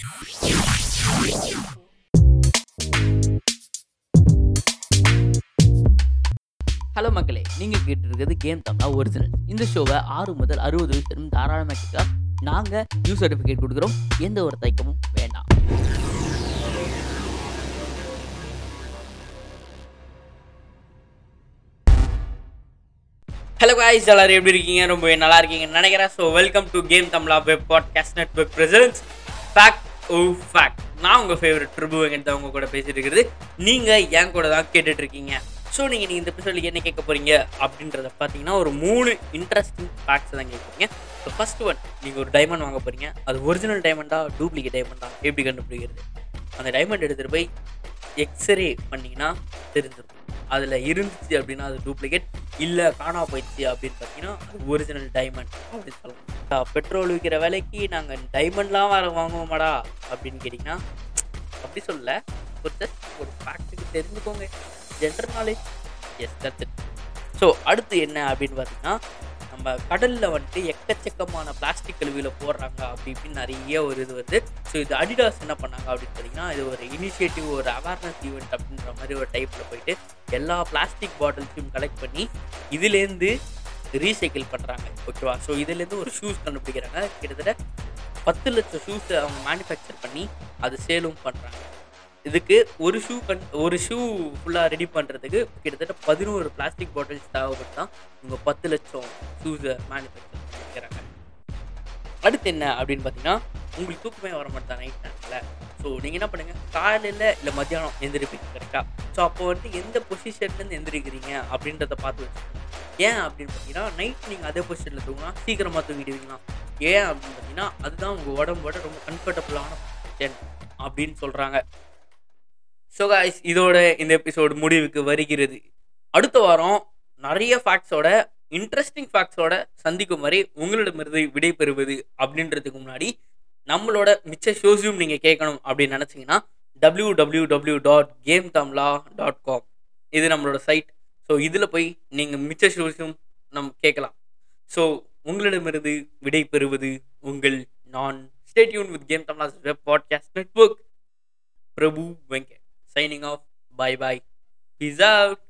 Hello மக்களே. நீங்கள் கேட்டிருக்கிறது கேம் தமிழா ஒரிஜினல் இந்த ஷோவை ஆறு முதல் அறுபது வயசு தாராளமாக கேட்க நாங்கள் நியூ சர்டிஃபிகேட் கொடுக்குறோம். எந்த ஒரு தயக்கமும் வேண்டாம். ஹலோ காய்ஸ் எல்லாரும் எப்படி இருக்கீங்க? ரொம்ப நல்லா இருக்கீங்க நினைக்கிறேன். So welcome to game Tamizha web podcast network presents fact Oh, oh fact நான் உங்கள் ஃபேவரட் ட்ரிபு தான் உங்கள் கூட பேசிட்டு இருக்கிறது. நீங்கள் என் கூட தான் கேட்டுட்டு இருக்கீங்க. ஸோ நீங்கள் நீங்கள் இந்த எபிசோடில் என்ன கேட்க போகிறீங்க அப்படின்றத பார்த்தீங்கன்னா ஒரு மூணு இன்ட்ரெஸ்டிங் ஃபேக்ட்ஸ் தான் கேட்குறீங்க ஸோ ஃபர்ஸ்ட் ஒன் நீங்கள் ஒரு டைமண்ட் வாங்க போகிறீங்க அது ஒரிஜினல் டைமண்டா டூப்ளிகேட் டைமண்டா எப்படி கண்டுபிடிக்கிறது? அந்த டைமண்ட் எடுத்துகிட்டு போய் எக்ஸ்ரே பண்ணிங்கன்னா தெரிஞ்சிடும் அதில் இருந்துச்சு அப்படின்னா அது டூப்ளிகேட் இல்லை காணா போயிடுச்சு அப்படின்னு பார்த்தீங்கன்னா ஒரிஜினல் டைமண்ட் அப்படின்னு சொல்லலாம். பெட்ரோல் விற்கிற விலைக்கு நாங்கள் டைமண்ட்லாம் வர வாங்குவோமாடா அப்படின்னு கேட்டிங்கன்னா அப்படி சொல்லல. ஒரு ஜஸ்ட் ஒரு ஃபேக்ட்டுக்கு தெரிஞ்சுக்கோங்க. General knowledge yes that's so அடுத்து என்ன அப்படின்னு பார்த்தீங்கன்னா நம்ம கடலில் வந்துட்டு எக்கச்சக்கமான பிளாஸ்டிக் கழிவுகளை போடுறாங்க அப்படி இப்படின்னு நிறைய ஒரு இது வருது ஸோ இது அடிடாஸ் என்ன பண்ணாங்க அப்படின்னு பார்த்தீங்கன்னா இது ஒரு இனிஷியேட்டிவ் ஒரு அவேர்னஸ் ஈவெண்ட் அப்படின்ற மாதிரி ஒரு டைப்பில் போயிட்டு எல்லா பிளாஸ்டிக் பாட்டில்ஸையும் கலெக்ட் பண்ணி இதுலேருந்து ரீசைக்கிள் பண்ணுறாங்க ஓகேவா ஸோ இதுலேருந்து ஒரு ஷூஸ் கண்டுபிடிக்கிறாங்க. கிட்டத்தட்ட பத்து லட்சம் ஷூஸை அவங்க மேனுஃபேக்சர் பண்ணி அது சேலும் பண்ணுறாங்க இதுக்கு ஒரு ஷூ கண் ஒரு ஷூ ஃபுல்லாக ரெடி பண்ணுறதுக்கு கிட்டத்தட்ட பதினோரு பிளாஸ்டிக் பாட்டில்ஸ் தேவைப்பட்டு தான் இவங்க பத்து லட்சம் ஷூஸை மேனுஃபேக்சர் பண்ணிக்கிறாங்க அடுத்து என்ன அப்படின்னு பார்த்தீங்கன்னா உங்களுக்கு தூக்கமே வர மாட்டேன் நைட் நேரத்தில் ஸோ நீங்கள் என்ன பண்ணுங்கள் காலையில் இல்லை மத்தியானம் எந்திரிப்பீங்க கரெக்டாக ஸோ அப்போ வந்து எந்த பொசிஷன்லேருந்து எந்திரிக்கிறீங்க அப்படின்றத பார்த்து வச்சுக்கோங்க. ஏன் அப்படின்னு பார்த்தீங்கன்னா நைட் நீங்கள் அதே பொசிஷனில் தூங்கினா சீக்கிரமாக தூங்கிடுவீங்களா? ஏன் அப்படின்னு பார்த்தீங்கன்னா அதுதான் உங்கள் உடம்போட ரொம்ப கம்ஃபர்டபுளான பொசிஷன் அப்படின்னு சொல்கிறாங்க ஸோ காய்ஸ் இதோட இந்த எபிசோடு முடிவுக்கு வருகிறது. அடுத்த வாரம் நிறைய ஃபேக்ட்ஸோட இன்ட்ரெஸ்டிங் ஃபேக்ட்ஸோட சந்திக்கும் வரை உங்களிடமிருந்து விடைபெறுவது அப்படின்றதுக்கு முன்னாடி நம்மளோட மிச்ச ஷோஸையும் நீங்கள் கேட்கணும் அப்படின்னு நினச்சிங்கன்னா W W W dot game Tamizha dot com இது நம்மளோட சைட் ஸோ இதில் போய் நீங்கள் மிச்ச ஷோஸும் நம் கேட்கலாம். ஸோ உங்களிடமிருந்து விடை பெறுவது உங்கள் நான். Stay tuned with game Tamizha's web podcast network Prabhu Venkat. Signing off. Bye bye peace out